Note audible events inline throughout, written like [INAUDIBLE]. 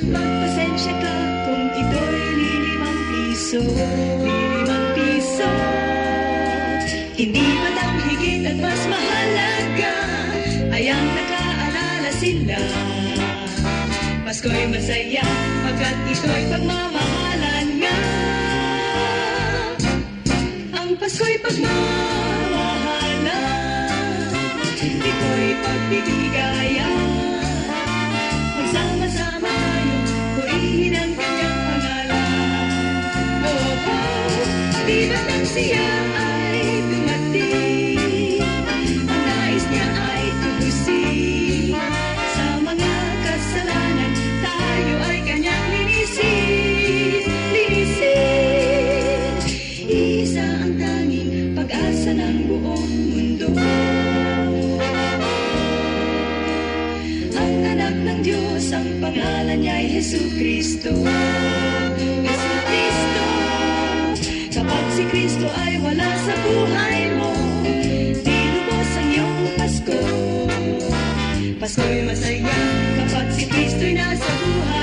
Magpasensya ka kung ito'y lilimang piso. Lilimang piso. Hindi man ang higit at mas mahalaga ay ang nakaalala sila. Pasko'y masaya pagkat ito'y pagmamahalan nga. Ang Pasko'y pagmamahalan Ito'y pagbibigayan siya ay dumating. Ang nais niya ay tubusin. Sa mga kasalanan Tayo ay kanyang linisin Linisin. Isa ang tanging pag-asa ng buong mundo. Ang anak ng Diyos, ang pangalan niya ay Jesu Kristo si Kristo ay wala sa buhay mo. Di lubos ang iyong Pasko. Pasko'y masaya kapag si Kristo'y nasa buhay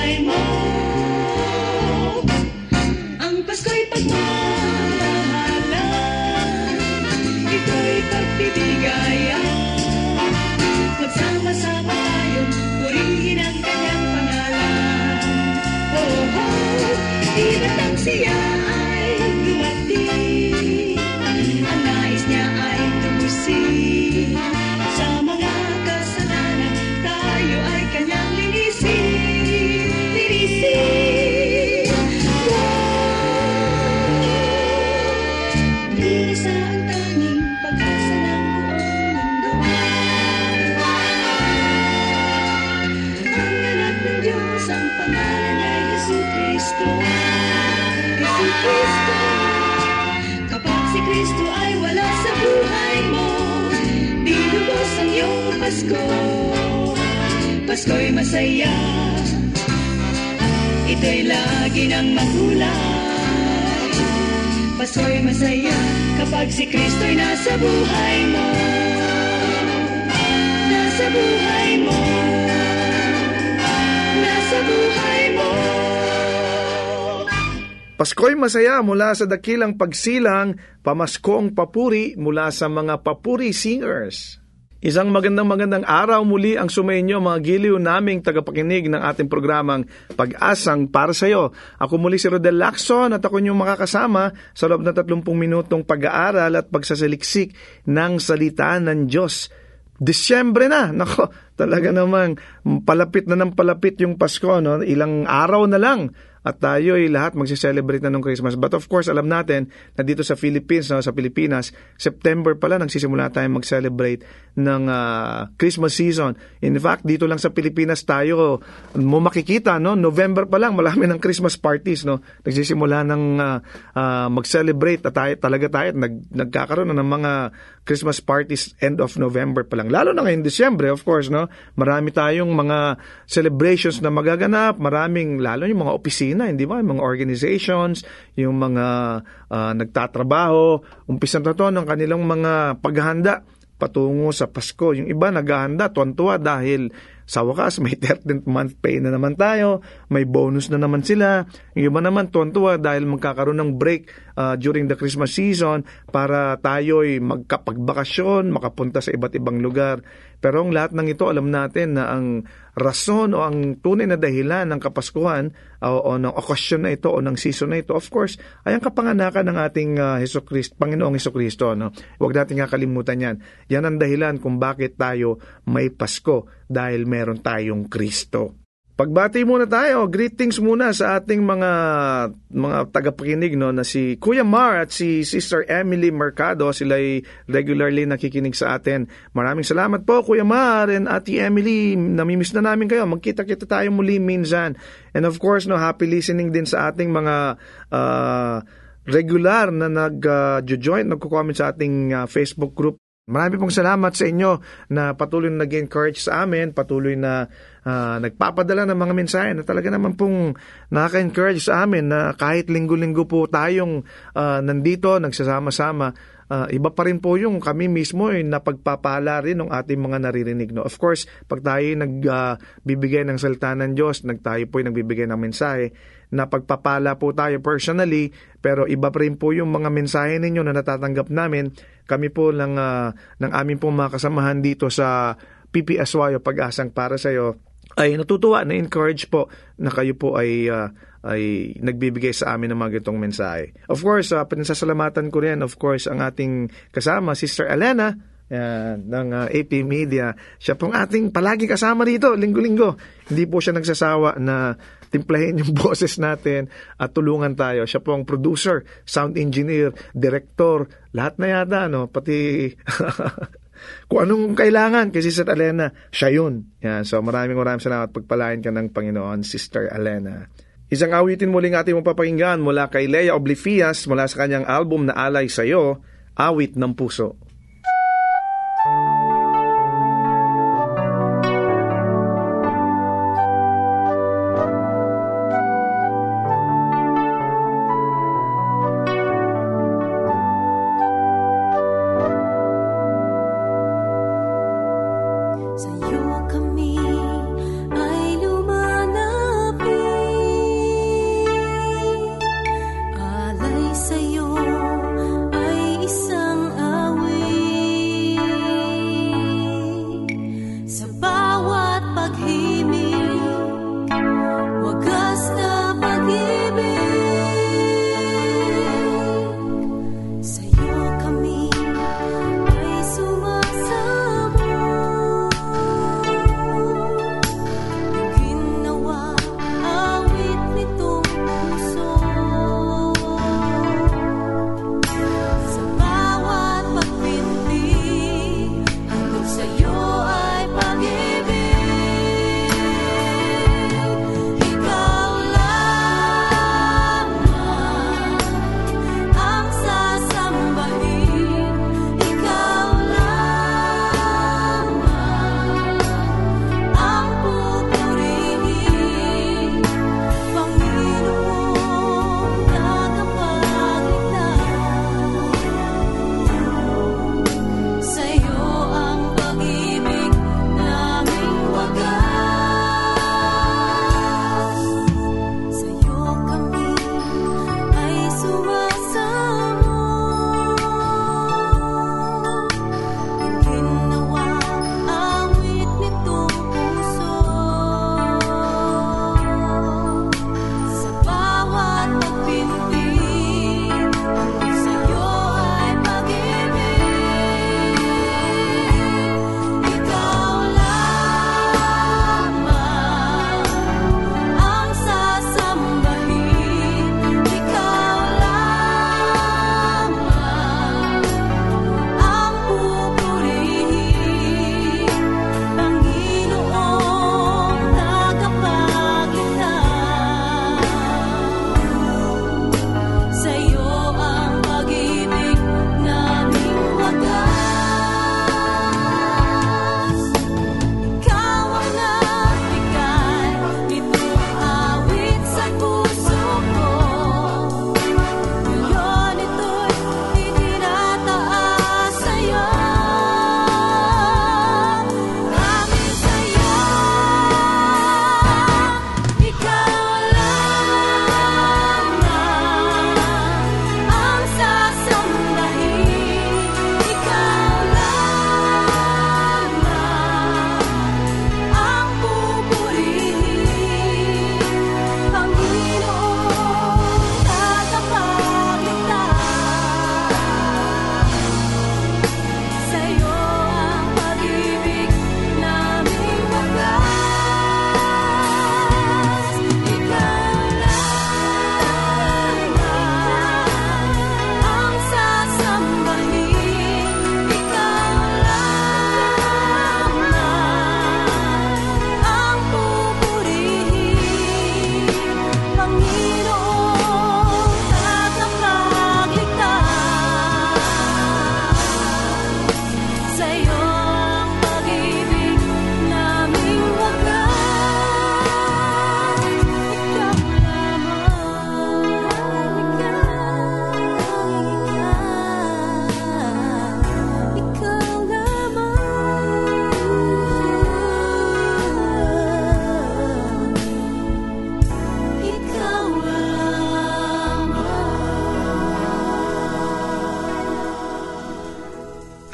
kapag si Kristo'y nasa buhay mo Nasa buhay mo Nasa buhay mo Pasko'y masaya mula sa dakilang pagsilang, pamaskong papuri mula sa mga papuri singers. Isang magandang magandang araw muli ang sumainyo mga giliw naming tagapakinig ng ating programang Pag-asang para sa iyo. Ako muli si Rodel Lacson at ako niyong makakasama sa loob ng 30 minutong pag-aaral at pagsasaliksik ng salita ng Diyos. Disyembre na, [LAUGHS] nako, talaga namang palapit na ng palapit yung Pasko, no? ilang araw na lang at tayo ay lahat magse-celebrate na ng Christmas. But of course, alam natin na dito sa Philippines, no, sa Pilipinas, September pala nagsisimula tayong mag-celebrate ng uh, Christmas season. In fact, dito lang sa Pilipinas tayo mo makikita, no, November pa lang, malami ng Christmas parties, no. Nagsisimula ng uh, uh, mag-celebrate at tayo, talaga tayo nag, nagkakaroon na ng mga Christmas parties end of November pa lang. Lalo na ngayon Disyembre, of course, no? Marami tayong mga celebrations na magaganap, maraming, lalo yung mga opisina, hindi ba? Yung mga organizations, yung mga uh, nagtatrabaho, umpisa na to ng kanilang mga paghahanda patungo sa Pasko. Yung iba naghahanda, tuwan-tuwa dahil sa wakas, may [LAUGHS] 13th month pay na naman tayo, may bonus na naman sila. Yung iba naman tuwan-tuwa dahil magkakaroon ng break uh, during the Christmas season para tayo'y magkapagbakasyon, makapunta sa iba't ibang lugar. Pero ang lahat ng ito, alam natin na ang rason o ang tunay na dahilan ng Kapaskuhan o, o ng okasyon na ito o ng season na ito, of course, ay ang kapanganakan ng ating uh, Heso Christ, Panginoong Heso Kristo. No? Huwag natin kakalimutan yan. Yan ang dahilan kung bakit tayo may Pasko dahil meron tayong Kristo. Pagbati muna tayo, greetings muna sa ating mga mga tagapakinig no na si Kuya Mar at si Sister Emily Mercado, sila ay regularly nakikinig sa atin. Maraming salamat po Kuya Mar and Ate Emily, namimiss na namin kayo. Magkita-kita tayo muli minsan. And of course, no happy listening din sa ating mga uh, regular na nag-join, uh, nagko-comment sa ating uh, Facebook group Marami pong salamat sa inyo na patuloy na nag-encourage sa amin, patuloy na uh, nagpapadala ng mga mensahe na talaga naman pong nakaka-encourage sa amin na kahit linggo-linggo po tayong uh, nandito, nagsasama-sama, uh, iba pa rin po yung kami mismo ay napagpapala rin ng ating mga naririnig. No? Of course, pag tayo nagbibigay uh, ng salita ng Diyos, nag tayo po ay nagbibigay ng mensahe, na pagpapala po tayo personally, pero iba pa rin po yung mga mensahe ninyo na natatanggap namin. Kami po ng, uh, ng aming po mga kasamahan dito sa PPSY o Pag-asang para sa iyo ay natutuwa, na-encourage po na kayo po ay uh, ay nagbibigay sa amin ng mga gitong mensahe. Of course, uh, pinasasalamatan ko rin, of course, ang ating kasama, Sister Elena, yan, ng uh, AP Media. Siya pong ating palagi kasama dito, linggo-linggo. Hindi po siya nagsasawa na timplahin yung [LAUGHS] boses natin at tulungan tayo. Siya po ang producer, sound engineer, director, lahat na yata, no? Pati [LAUGHS] kung anong kailangan kay Sister Alena, siya yun. Yan, so maraming maraming salamat pagpalain ka ng Panginoon, Sister Alena. Isang awitin muling ating mapapakinggan mula kay Leia Oblifias mula sa kanyang album na Alay Sa'yo, Awit ng Puso.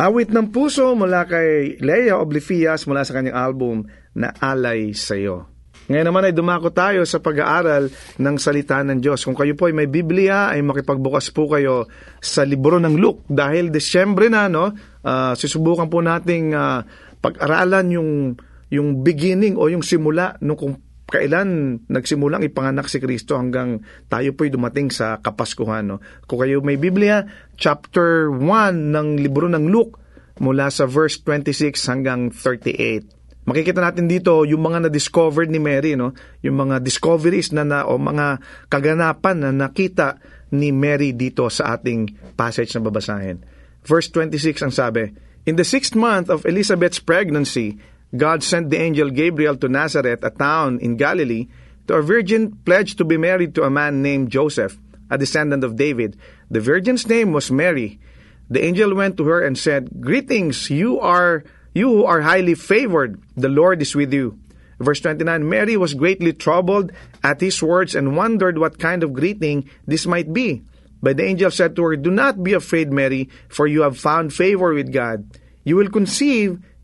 Awit ng puso mula kay Lea Oblifias mula sa kanyang album na Alay Sa'yo. Ngayon naman ay dumako tayo sa pag-aaral ng salita ng Diyos. Kung kayo po ay may Biblia, ay makipagbukas po kayo sa libro ng Luke. Dahil Desyembre na, no, uh, susubukan po nating uh, pag-aralan yung, yung beginning o yung simula nung kung kailan nagsimulang ipanganak si Kristo hanggang tayo po'y dumating sa Kapaskuhan. No? Kung kayo may Biblia, chapter 1 ng libro ng Luke, mula sa verse 26 hanggang 38. Makikita natin dito yung mga na-discovered ni Mary, no? yung mga discoveries na, na o mga kaganapan na nakita ni Mary dito sa ating passage na babasahin. Verse 26 ang sabi, In the sixth month of Elizabeth's pregnancy, God sent the angel Gabriel to Nazareth, a town in Galilee, to a virgin pledged to be married to a man named Joseph, a descendant of David. The virgin's name was Mary. The angel went to her and said, Greetings, you are you who are highly favored, the Lord is with you. Verse 29 Mary was greatly troubled at his words and wondered what kind of greeting this might be. But the angel said to her, Do not be afraid, Mary, for you have found favor with God. You will conceive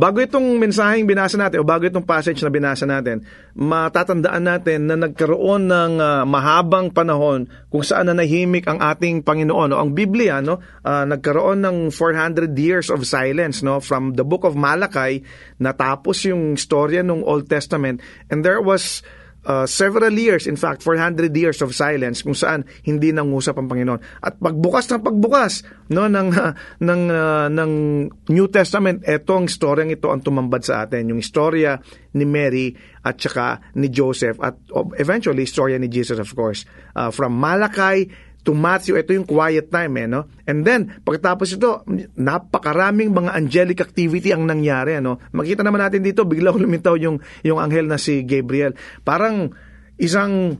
Bago itong mensaheng binasa natin o bago itong passage na binasa natin, matatandaan natin na nagkaroon ng uh, mahabang panahon kung saan na nahimik ang ating Panginoon. No? Ang Biblia, no, uh, nagkaroon ng 400 years of silence no, from the book of Malachi, natapos yung storya ng Old Testament, and there was uh, several years, in fact, 400 years of silence kung saan hindi nangusap ang Panginoon. At pagbukas ng pagbukas no, ng, uh, [LAUGHS] ng, uh, ng New Testament, etong storyang ito ang tumambad sa atin. Yung istorya ni Mary at saka ni Joseph at eventually, istorya ni Jesus, of course. Uh, from Malachi to Matthew, ito yung quiet time eh, no? And then, pagkatapos ito, napakaraming mga angelic activity ang nangyari, ano? Makita naman natin dito, bigla [LAUGHS] lumitaw yung, yung anghel na si Gabriel. Parang isang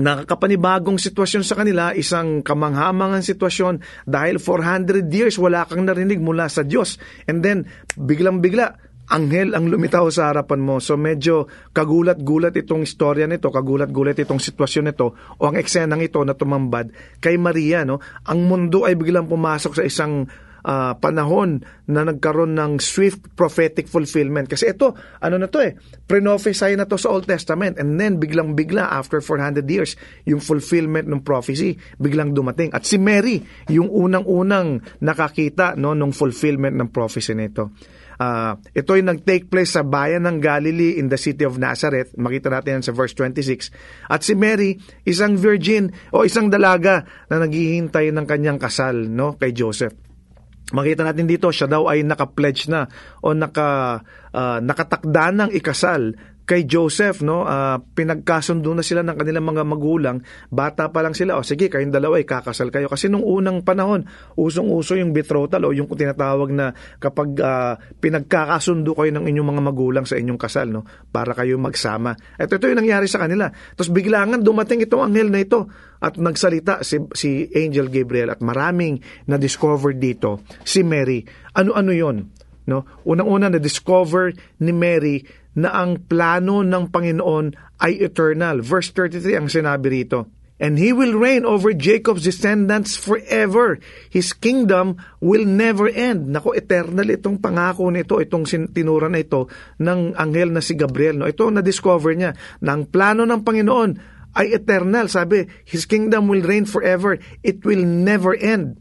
nakakapanibagong sitwasyon sa kanila, isang kamanghamangan sitwasyon dahil 400 years wala kang narinig mula sa Diyos. And then, biglang-bigla, anghel ang lumitaw sa harapan mo. So medyo kagulat-gulat itong istorya nito, kagulat-gulat itong sitwasyon nito o ang eksenang ito na tumambad kay Maria. No? Ang mundo ay biglang pumasok sa isang uh, panahon na nagkaroon ng swift prophetic fulfillment. Kasi ito, ano na to eh, prenophesy na to sa Old Testament and then biglang-bigla after 400 years, yung fulfillment ng prophecy biglang dumating. At si Mary, yung unang-unang nakakita no, nung fulfillment ng prophecy nito. Uh, ito ay nag-take place sa bayan ng Galilee in the city of Nazareth. Makita natin yan sa verse 26. At si Mary, isang virgin o isang dalaga na naghihintay ng kanyang kasal no, kay Joseph. Makita natin dito, siya daw ay naka-pledge na o naka, uh, nakatakda ng ikasal kay Joseph, no, uh, pinagkasundo na sila ng kanilang mga magulang, bata pa lang sila, o sige, kayong dalawa ay kakasal kayo. Kasi nung unang panahon, usong-uso yung betrothal o yung tinatawag na kapag uh, pinagkakasundo kayo ng inyong mga magulang sa inyong kasal, no, para kayo magsama. At ito yung nangyari sa kanila. Tapos biglangan dumating itong anghel na ito at nagsalita si, si Angel Gabriel at maraming na-discover dito si Mary. Ano-ano yon No? Unang-una na-discover ni Mary na ang plano ng Panginoon ay eternal. Verse 33 ang sinabi rito. And he will reign over Jacob's descendants forever. His kingdom will never end. Nako, eternal itong pangako nito, itong tinura na ito ng anghel na si Gabriel. No? Ito na-discover niya na ang plano ng Panginoon ay eternal. Sabi, His kingdom will reign forever. It will never end.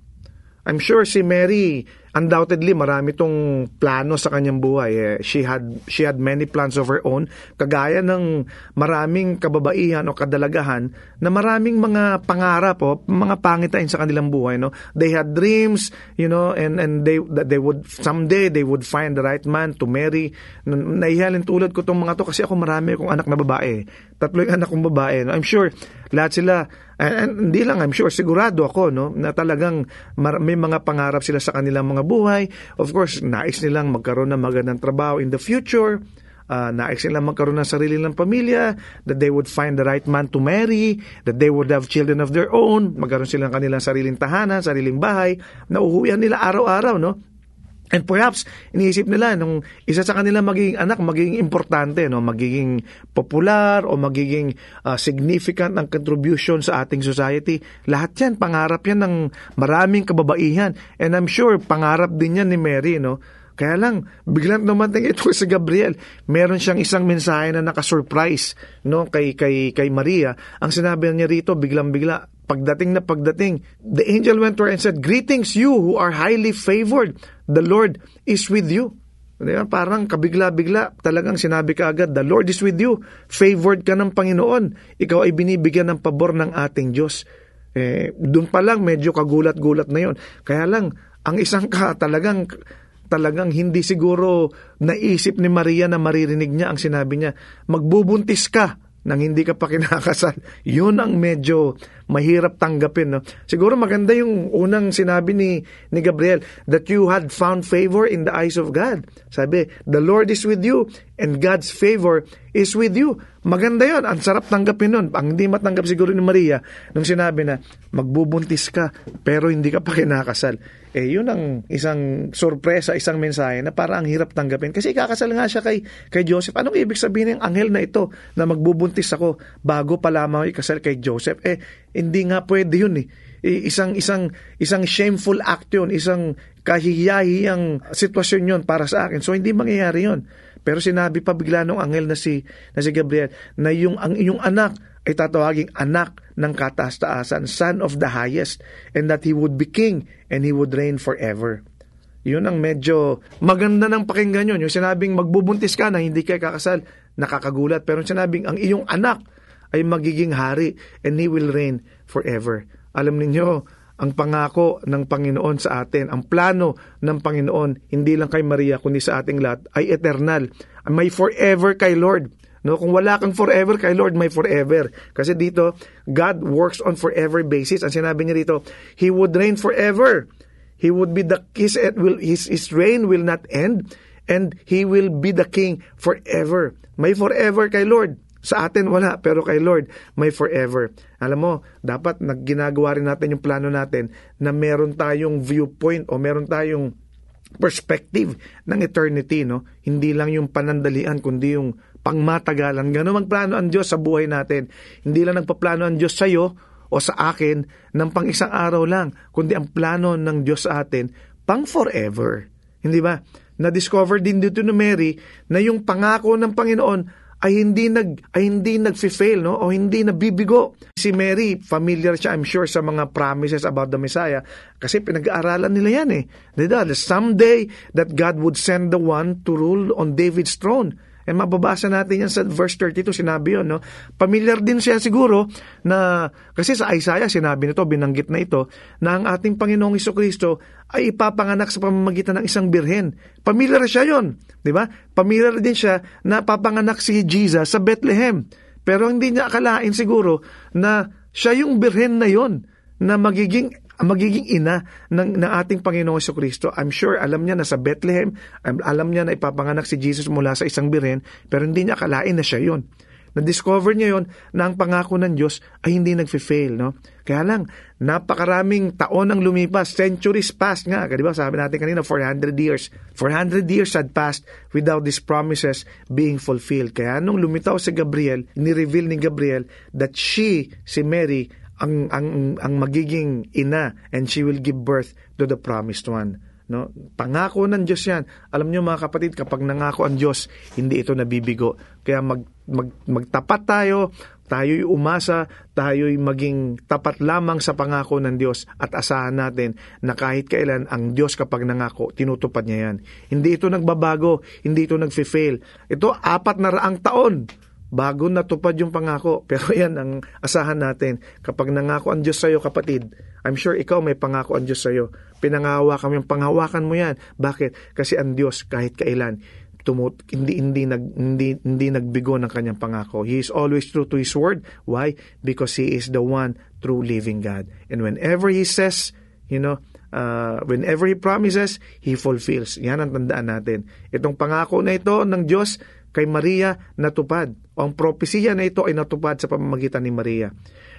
I'm sure si Mary undoubtedly marami tong plano sa kanyang buhay. Eh, she had she had many plans of her own, kagaya ng maraming kababaihan o kadalagahan na maraming mga pangarap o mga pangitain sa kanilang buhay, no. They had dreams, you know, and and they that they would someday they would find the right man to marry. Naihalin tulad ko tong mga to kasi ako marami akong anak na babae. Tatlo yung anak kong babae. No? I'm sure lahat sila and, and hindi lang I'm sure sigurado ako no na talagang may mga pangarap sila sa kanilang mga buhay. Of course, nais nilang magkaroon ng magandang trabaho in the future. Uh, nais nilang magkaroon ng sarili ng pamilya, that they would find the right man to marry, that they would have children of their own, magkaroon sila ng kanilang sariling tahanan, sariling bahay, na uhuwian nila araw-araw, no? And perhaps, iniisip nila nung isa sa kanila magiging anak, magiging importante, no? magiging popular o magiging uh, significant ang contribution sa ating society. Lahat yan, pangarap yan ng maraming kababaihan. And I'm sure, pangarap din yan ni Mary, no? Kaya lang, biglang dumating ito [LAUGHS] si Gabriel. Meron siyang isang mensahe na naka-surprise no, kay, kay, kay Maria. Ang sinabi niya rito, biglang-bigla, pagdating na pagdating, the angel went to her and said, Greetings you who are highly favored. The Lord is with you. Diba? Parang kabigla-bigla, talagang sinabi ka agad, the Lord is with you. Favored ka ng Panginoon. Ikaw ay binibigyan ng pabor ng ating Diyos. Eh, doon pa lang medyo kagulat-gulat na yon. Kaya lang, ang isang ka talagang talagang hindi siguro naisip ni Maria na maririnig niya ang sinabi niya, magbubuntis ka nang hindi ka pa kinakasal. [LAUGHS] Yun ang medyo mahirap tanggapin. No? Siguro maganda yung unang sinabi ni, ni Gabriel, that you had found favor in the eyes of God. Sabi, the Lord is with you and God's favor is with you. Maganda yon Ang sarap tanggapin nun. Ang hindi matanggap siguro ni Maria nung sinabi na magbubuntis ka pero hindi ka pa kinakasal. Eh, yun ang isang sorpresa, isang mensahe na para ang hirap tanggapin. Kasi kakasal nga siya kay, kay Joseph. Anong ibig sabihin ng anghel na ito na magbubuntis ako bago pa lamang ikasal kay Joseph? Eh, hindi nga pwede yun eh. Isang, isang, isang shameful act yun, isang kahihiyahiyang sitwasyon yun para sa akin. So, hindi mangyayari yun. Pero sinabi pa bigla nung anghel na si, na si Gabriel na yung, ang inyong anak ay tatawaging anak ng kataas-taasan, son of the highest, and that he would be king and he would reign forever. Yun ang medyo maganda ng pakinggan yun. Yung sinabing magbubuntis ka na hindi ka kakasal, nakakagulat. Pero sinabing ang iyong anak ay magiging hari and he will reign forever. Alam ninyo, ang pangako ng Panginoon sa atin, ang plano ng Panginoon, hindi lang kay Maria, kundi sa ating lahat, ay eternal. May forever kay Lord. No, kung wala kang forever kay Lord, may forever. Kasi dito, God works on forever basis. Ang sinabi niya dito, He would reign forever. He would be the his will his, his reign will not end and he will be the king forever. May forever kay Lord. Sa atin wala, pero kay Lord may forever. Alam mo, dapat nagginagawa rin natin yung plano natin na meron tayong viewpoint o meron tayong perspective ng eternity, no? Hindi lang yung panandalian, kundi yung pangmatagalan. Gano'n magplano ang Diyos sa buhay natin. Hindi lang nagpaplano ang Diyos sa iyo o sa akin ng pang isang araw lang, kundi ang plano ng Diyos sa atin pang forever. Hindi ba? Na-discover din dito ni Mary na yung pangako ng Panginoon ay hindi nag ay hindi nagfi-fail no o hindi nabibigo. Si Mary familiar siya I'm sure sa mga promises about the Messiah kasi pinag-aaralan nila yan eh. Diba? Someday that God would send the one to rule on David's throne. And mababasa natin yan sa verse 32, sinabi yun, no? Familiar din siya siguro na, kasi sa Isaiah sinabi nito, binanggit na ito, na ang ating Panginoong Iso Kristo ay ipapanganak sa pamamagitan ng isang birhen. Familiar siya yon, di ba? Familiar din siya na papanganak si Jesus sa Bethlehem. Pero hindi niya akalain siguro na siya yung birhen na yon na magiging ang magiging ina ng, ng ating Panginoong Heso Kristo. I'm sure alam niya na sa Bethlehem, alam niya na ipapanganak si Jesus mula sa isang biren, pero hindi niya akalain na siya yon. Na-discover niya yon na ang pangako ng Diyos ay hindi nagfe-fail. No? Kaya lang, napakaraming taon ang lumipas, centuries passed nga. Di ba? Sabi natin kanina, 400 years. 400 years had passed without these promises being fulfilled. Kaya nung lumitaw si Gabriel, ni-reveal ni Gabriel that she, si Mary, ang ang ang magiging ina and she will give birth to the promised one. No? Pangako ng Diyos yan. Alam niyo mga kapatid, kapag nangako ang Diyos, hindi ito nabibigo. Kaya mag, mag, magtapat tayo, tayo'y umasa, tayo'y maging tapat lamang sa pangako ng Diyos at asahan natin na kahit kailan ang Diyos kapag nangako, tinutupad niya yan. Hindi ito nagbabago, hindi ito nagfe-fail. Ito apat na raang taon bago natupad yung pangako. [LAUGHS] Pero yan ang asahan natin. Kapag nangako ang Diyos sa'yo, kapatid, I'm sure ikaw may pangako ang Diyos sa'yo. Pinangawa kami, panghawakan mo yan. Bakit? Kasi ang Diyos kahit kailan tumut hindi hindi nag hindi hindi nagbigo ng kanyang pangako. He is always true to his word. Why? Because he is the one true living God. And whenever he says, you know, uh, whenever he promises, he fulfills. Yan ang tandaan natin. Itong pangako na ito ng Diyos kay Maria natupad. O ang propesya na ito ay natupad sa pamamagitan ni Maria.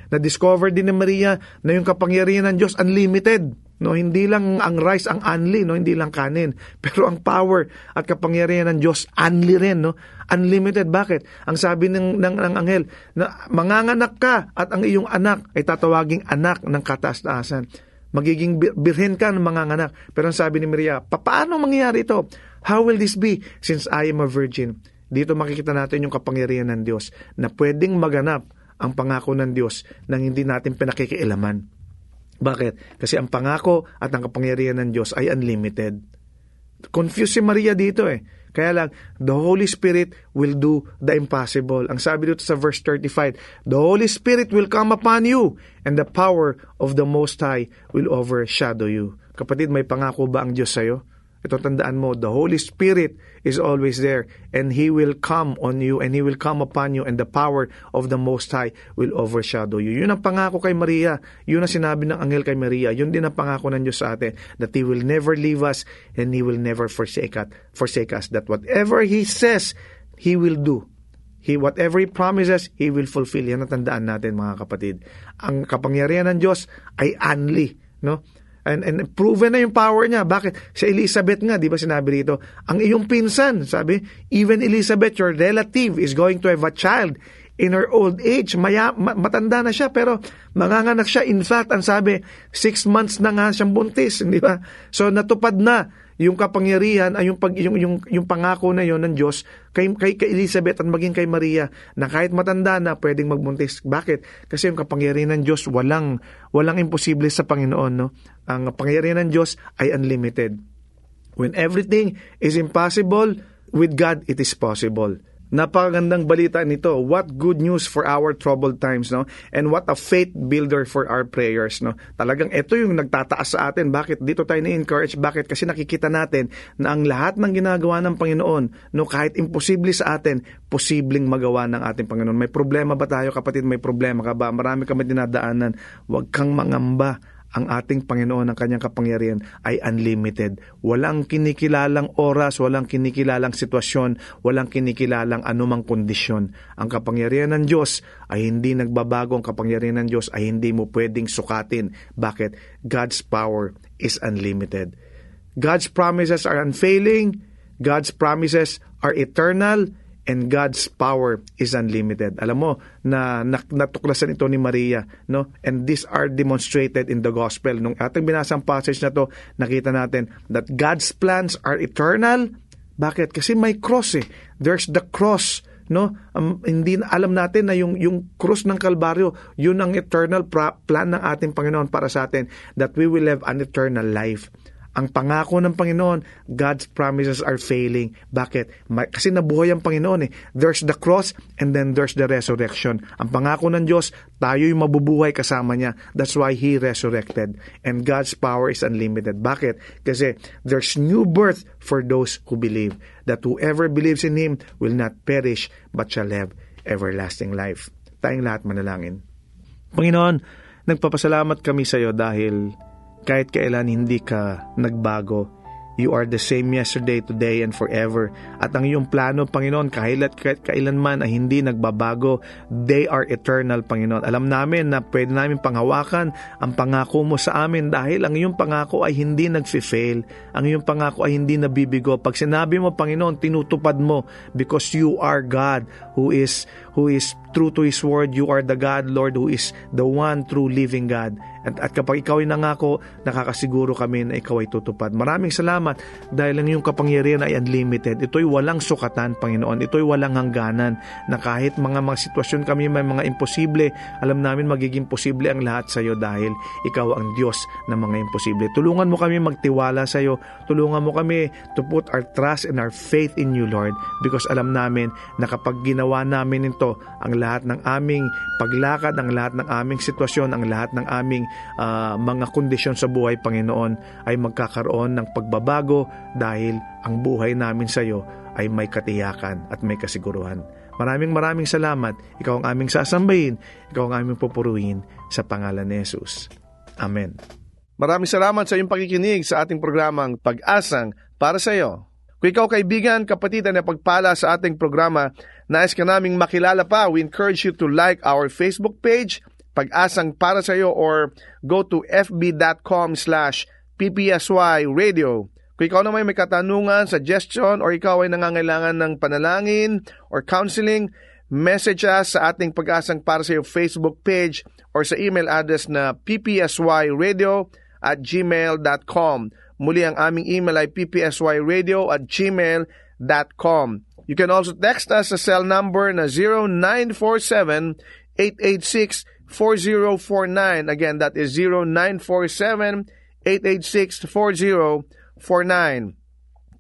Na-discover din ni Maria na yung kapangyarihan ng Diyos unlimited. No, hindi lang ang rice ang unli, no, hindi lang kanin, [LAUGHS] pero ang power at kapangyarihan ng Diyos unli rin, no. Unlimited. Bakit? Ang sabi ng, ng, ng anghel, na manganganak ka at ang iyong anak ay tatawaging anak ng kataas-taasan. Magiging birhen ka ng manganganak. Pero ang sabi ni Maria, paano mangyayari ito? How will this be since I am a virgin? Dito makikita natin yung kapangyarihan ng Diyos na pwedeng maganap ang pangako ng Diyos nang hindi natin pinakikialaman. Bakit? Kasi ang pangako at ang kapangyarihan ng Diyos ay unlimited. Confused si Maria dito eh. Kaya lang, the Holy Spirit will do the impossible. Ang sabi dito sa verse 35, The Holy Spirit will come upon you, and the power of the Most High will overshadow you. Kapatid, may pangako ba ang Diyos sa'yo? Ito tandaan mo, the Holy Spirit is always there and He will come on you and He will come upon you and the power of the Most High will overshadow you. Yun ang pangako kay Maria. Yun ang sinabi ng anghel kay Maria. Yun din ang pangako ng Diyos sa atin that He will never leave us and He will never forsake us. That whatever He says, He will do. He, whatever He promises, He will fulfill. Yan ang tandaan natin mga kapatid. Ang kapangyarihan ng Diyos ay unli. No? And, and proven na yung power niya. Bakit? Sa Elizabeth nga, di ba sinabi rito, ang iyong pinsan, sabi, even Elizabeth, your relative, is going to have a child in her old age. Maya, matanda na siya, pero manganganak siya. In fact, ang sabi, six months na nga siyang buntis, [LAUGHS] di ba? So, natupad na yung kapangyarihan ay yung pag yung yung, yung pangako na yon ng Diyos kay, kay kay Elizabeth at maging kay Maria na kahit matanda na pwedeng magbuntis. Bakit? Kasi yung kapangyarihan ng Diyos walang walang imposible sa Panginoon, no? Ang kapangyarihan ng Diyos ay unlimited. When everything is impossible, with God it is possible. Napakagandang balita nito. What good news for our troubled times, no? And what a faith builder for our prayers, no? Talagang ito yung nagtataas sa atin. Bakit? Dito tayo na-encourage. Bakit? Kasi nakikita natin na ang lahat ng ginagawa ng Panginoon, no, kahit imposible sa atin, posibleng magawa ng ating Panginoon. May problema ba tayo, kapatid? May problema ka ba? Marami kami dinadaanan. Huwag kang mangamba ang ating Panginoon ng kanyang kapangyarihan ay unlimited. Walang kinikilalang oras, walang kinikilalang sitwasyon, walang kinikilalang anumang kondisyon. Ang kapangyarihan ng Diyos ay hindi nagbabago. Ang kapangyarihan ng Diyos ay hindi mo pwedeng sukatin. Bakit? God's power is unlimited. God's promises are unfailing. God's promises are eternal and God's power is unlimited. Alam mo na natuklasan ito ni Maria, no? And these are demonstrated in the gospel. Nung ating binasang passage na to, nakita natin that God's plans are eternal. Bakit? Kasi may cross eh. There's the cross no um, hindi alam natin na yung yung cross ng kalbaryo yun ang eternal plan ng ating Panginoon para sa atin that we will have an eternal life ang pangako ng Panginoon, God's promises are failing. Bakit? Kasi nabuhay ang Panginoon eh. There's the cross and then there's the resurrection. Ang pangako ng Diyos, tayo'y mabubuhay kasama niya. That's why He resurrected. And God's power is unlimited. Bakit? Kasi there's new birth for those who believe. That whoever believes in Him will not perish but shall have everlasting life. Tayong lahat manalangin. Panginoon, nagpapasalamat kami sa iyo dahil kahit kailan hindi ka nagbago. You are the same yesterday, today, and forever. At ang iyong plano, Panginoon, kahit kailanman ay hindi nagbabago, they are eternal, Panginoon. Alam namin na pwede namin panghawakan ang pangako mo sa amin dahil ang iyong pangako ay hindi nagfi-fail. Ang iyong pangako ay hindi nabibigo. Pag sinabi mo, Panginoon, tinutupad mo because you are God who is who is true to His Word, you are the God, Lord, who is the one true living God. At, at kapag ikaw ay nangako, nakakasiguro kami na ikaw ay tutupad. Maraming salamat dahil ang iyong kapangyarihan ay unlimited. Ito'y walang sukatan, Panginoon. Ito'y walang hangganan na kahit mga mga sitwasyon kami may mga imposible, alam namin magiging posible ang lahat sa iyo dahil ikaw ang Diyos ng mga imposible. Tulungan mo kami magtiwala sa iyo. Tulungan mo kami to put our trust and our faith in you, Lord, because alam namin na kapag ginawa namin ito, ang lahat ng aming paglakad, ang lahat ng aming sitwasyon, ang lahat ng aming uh, mga kondisyon sa buhay, Panginoon, ay magkakaroon ng pagbabago dahil ang buhay namin sa iyo ay may katiyakan at may kasiguruhan. Maraming maraming salamat. Ikaw ang aming sasambahin. Ikaw ang aming pupuruhin sa pangalan ni Jesus. Amen. Maraming salamat sa iyong pakikinig sa ating programang Pag-asang para sa iyo. Kung ikaw kaibigan, kapatid na pagpala sa ating programa, nais ka naming makilala pa, we encourage you to like our Facebook page, pag-asang para sa iyo or go to fb.com slash ppsy radio. Kung ikaw naman may katanungan, suggestion, or ikaw ay nangangailangan ng panalangin or counseling, message us sa ating pag-asang para sa iyo Facebook page or sa email address na ppsyradio at gmail.com. Muli ang aming email ay ppsyradio at gmail.com. You can also text us sa cell number na 0947 886 4049. Again, that is 0947-886-4049.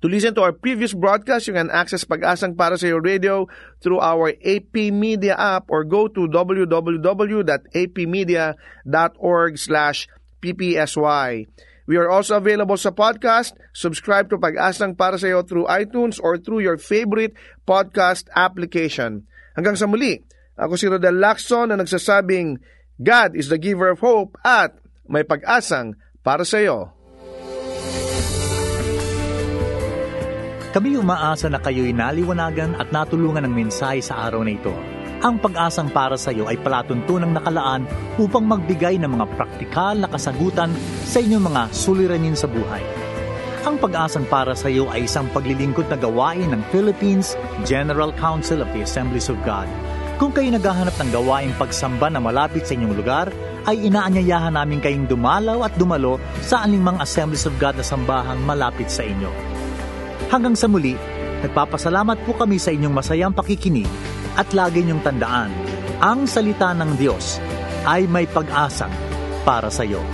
To listen to our previous broadcast, you can access Pag-asang Para sa Iyo Radio through our AP Media app or go to www.apmedia.org slash ppsy. We are also available sa podcast. Subscribe to Pag-asang Para sa Iyo through iTunes or through your favorite podcast application. Hanggang sa muli, ako si Rodel Lacson na nagsasabing, God is the giver of hope at may pag-asang para sa iyo. Kami umaasa na kayo'y naliwanagan at natulungan ng mensahe sa araw na ito. Ang pag-asang para sa iyo ay palatuntunang nakalaan upang magbigay ng mga praktikal na kasagutan sa inyong mga suliranin sa buhay. Ang pag-asang para sa iyo ay isang paglilingkod na gawain ng Philippines General Council of the Assemblies of God kung kayo naghahanap ng gawaing pagsamba na malapit sa inyong lugar, ay inaanyayahan namin kayong dumalaw at dumalo sa anumang Assemblies of God na sambahang malapit sa inyo. Hanggang sa muli, nagpapasalamat po kami sa inyong masayang pakikinig at lagi niyong tandaan, ang salita ng Diyos ay may pag-asang para sa iyo.